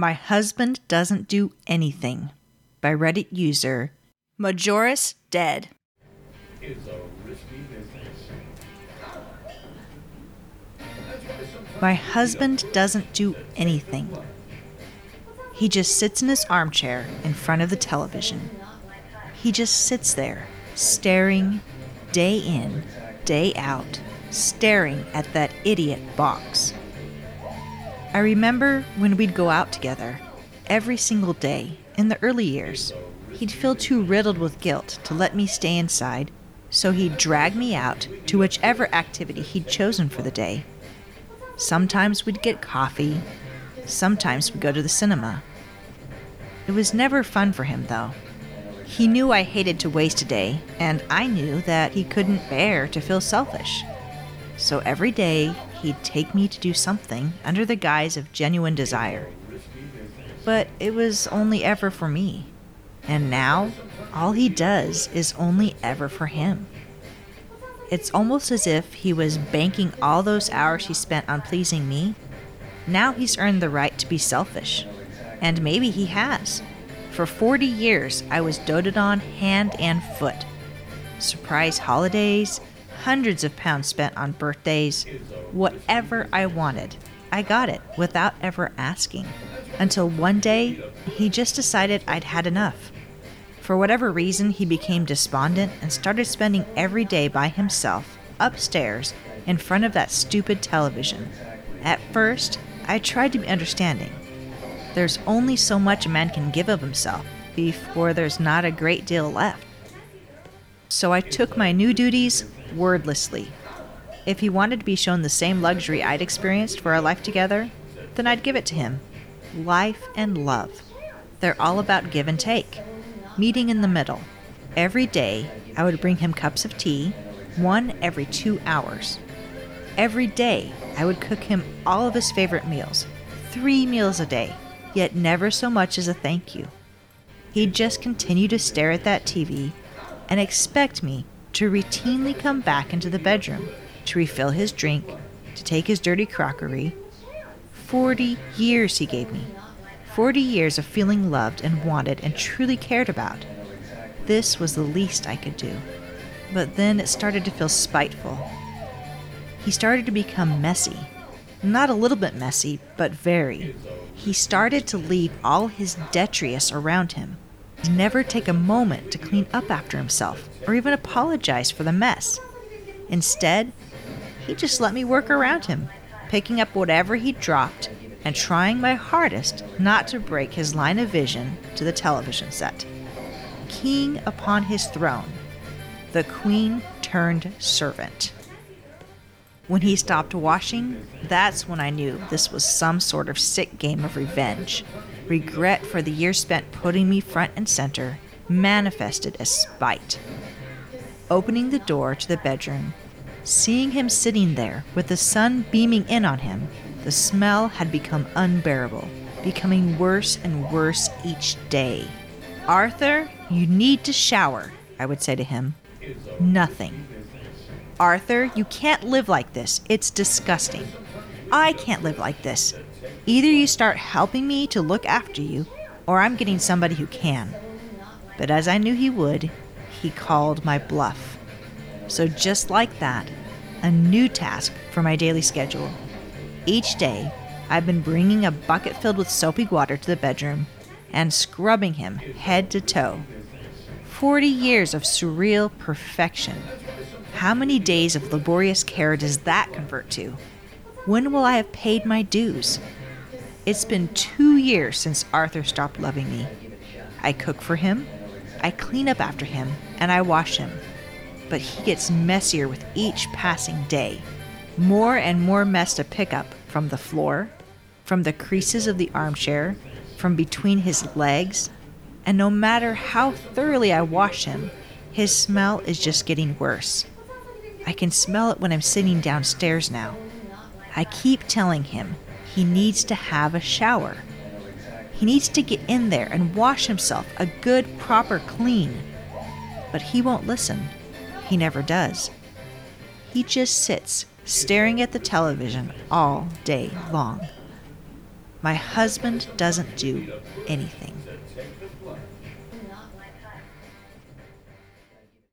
My Husband Doesn't Do Anything by Reddit user Majoris Dead. My husband doesn't do anything. He just sits in his armchair in front of the television. He just sits there, staring day in, day out, staring at that idiot box. I remember when we'd go out together, every single day, in the early years. He'd feel too riddled with guilt to let me stay inside, so he'd drag me out to whichever activity he'd chosen for the day. Sometimes we'd get coffee, sometimes we'd go to the cinema. It was never fun for him, though. He knew I hated to waste a day, and I knew that he couldn't bear to feel selfish. So every day, he'd take me to do something under the guise of genuine desire. But it was only ever for me. And now, all he does is only ever for him. It's almost as if he was banking all those hours he spent on pleasing me. Now he's earned the right to be selfish. And maybe he has. For 40 years, I was doted on hand and foot. Surprise holidays, hundreds of pounds spent on birthdays, whatever I wanted. I got it without ever asking. Until one day, he just decided I'd had enough. For whatever reason, he became despondent and started spending every day by himself, upstairs, in front of that stupid television. At first, I tried to be understanding. There's only so much a man can give of himself before there's not a great deal left. So I took my new duties wordlessly. If he wanted to be shown the same luxury I'd experienced for our life together, then I'd give it to him. Life and love. They're all about give and take, meeting in the middle. Every day, I would bring him cups of tea, one every two hours. Every day, I would cook him all of his favorite meals, three meals a day, yet never so much as a thank you. He'd just continue to stare at that TV and expect me to routinely come back into the bedroom to refill his drink, to take his dirty crockery. Forty years he gave me. Forty years of feeling loved and wanted and truly cared about. This was the least I could do. But then it started to feel spiteful. He started to become messy. Not a little bit messy, but very. He started to leave all his detritus around him, never take a moment to clean up after himself or even apologize for the mess. Instead, he just let me work around him, picking up whatever he dropped and trying my hardest not to break his line of vision to the television set. King upon his throne, the queen turned servant. When he stopped washing, that's when I knew this was some sort of sick game of revenge. Regret for the years spent putting me front and center, manifested as spite. Opening the door to the bedroom, seeing him sitting there with the sun beaming in on him, the smell had become unbearable, becoming worse and worse each day. Arthur, you need to shower, I would say to him. Nothing. Arthur, you can't live like this. It's disgusting. I can't live like this. Either you start helping me to look after you, or I'm getting somebody who can. But as I knew he would, he called my bluff. So, just like that, a new task for my daily schedule. Each day, I've been bringing a bucket filled with soapy water to the bedroom and scrubbing him head to toe. 40 years of surreal perfection how many days of laborious care does that convert to? When will I have paid my dues? It's been two years since Arthur stopped loving me. I cook for him, I clean up after him, and I wash him. But he gets messier with each passing day. More and more mess to pick up from the floor, from the creases of the armchair, from between his legs. And no matter how thoroughly I wash him, his smell is just getting worse. I can smell it when I'm sitting downstairs now. I keep telling him he needs to have a shower. He needs to get in there and wash himself a good, proper clean. But he won't listen. He never does. He just sits, staring at the television all day long. My husband doesn't do anything.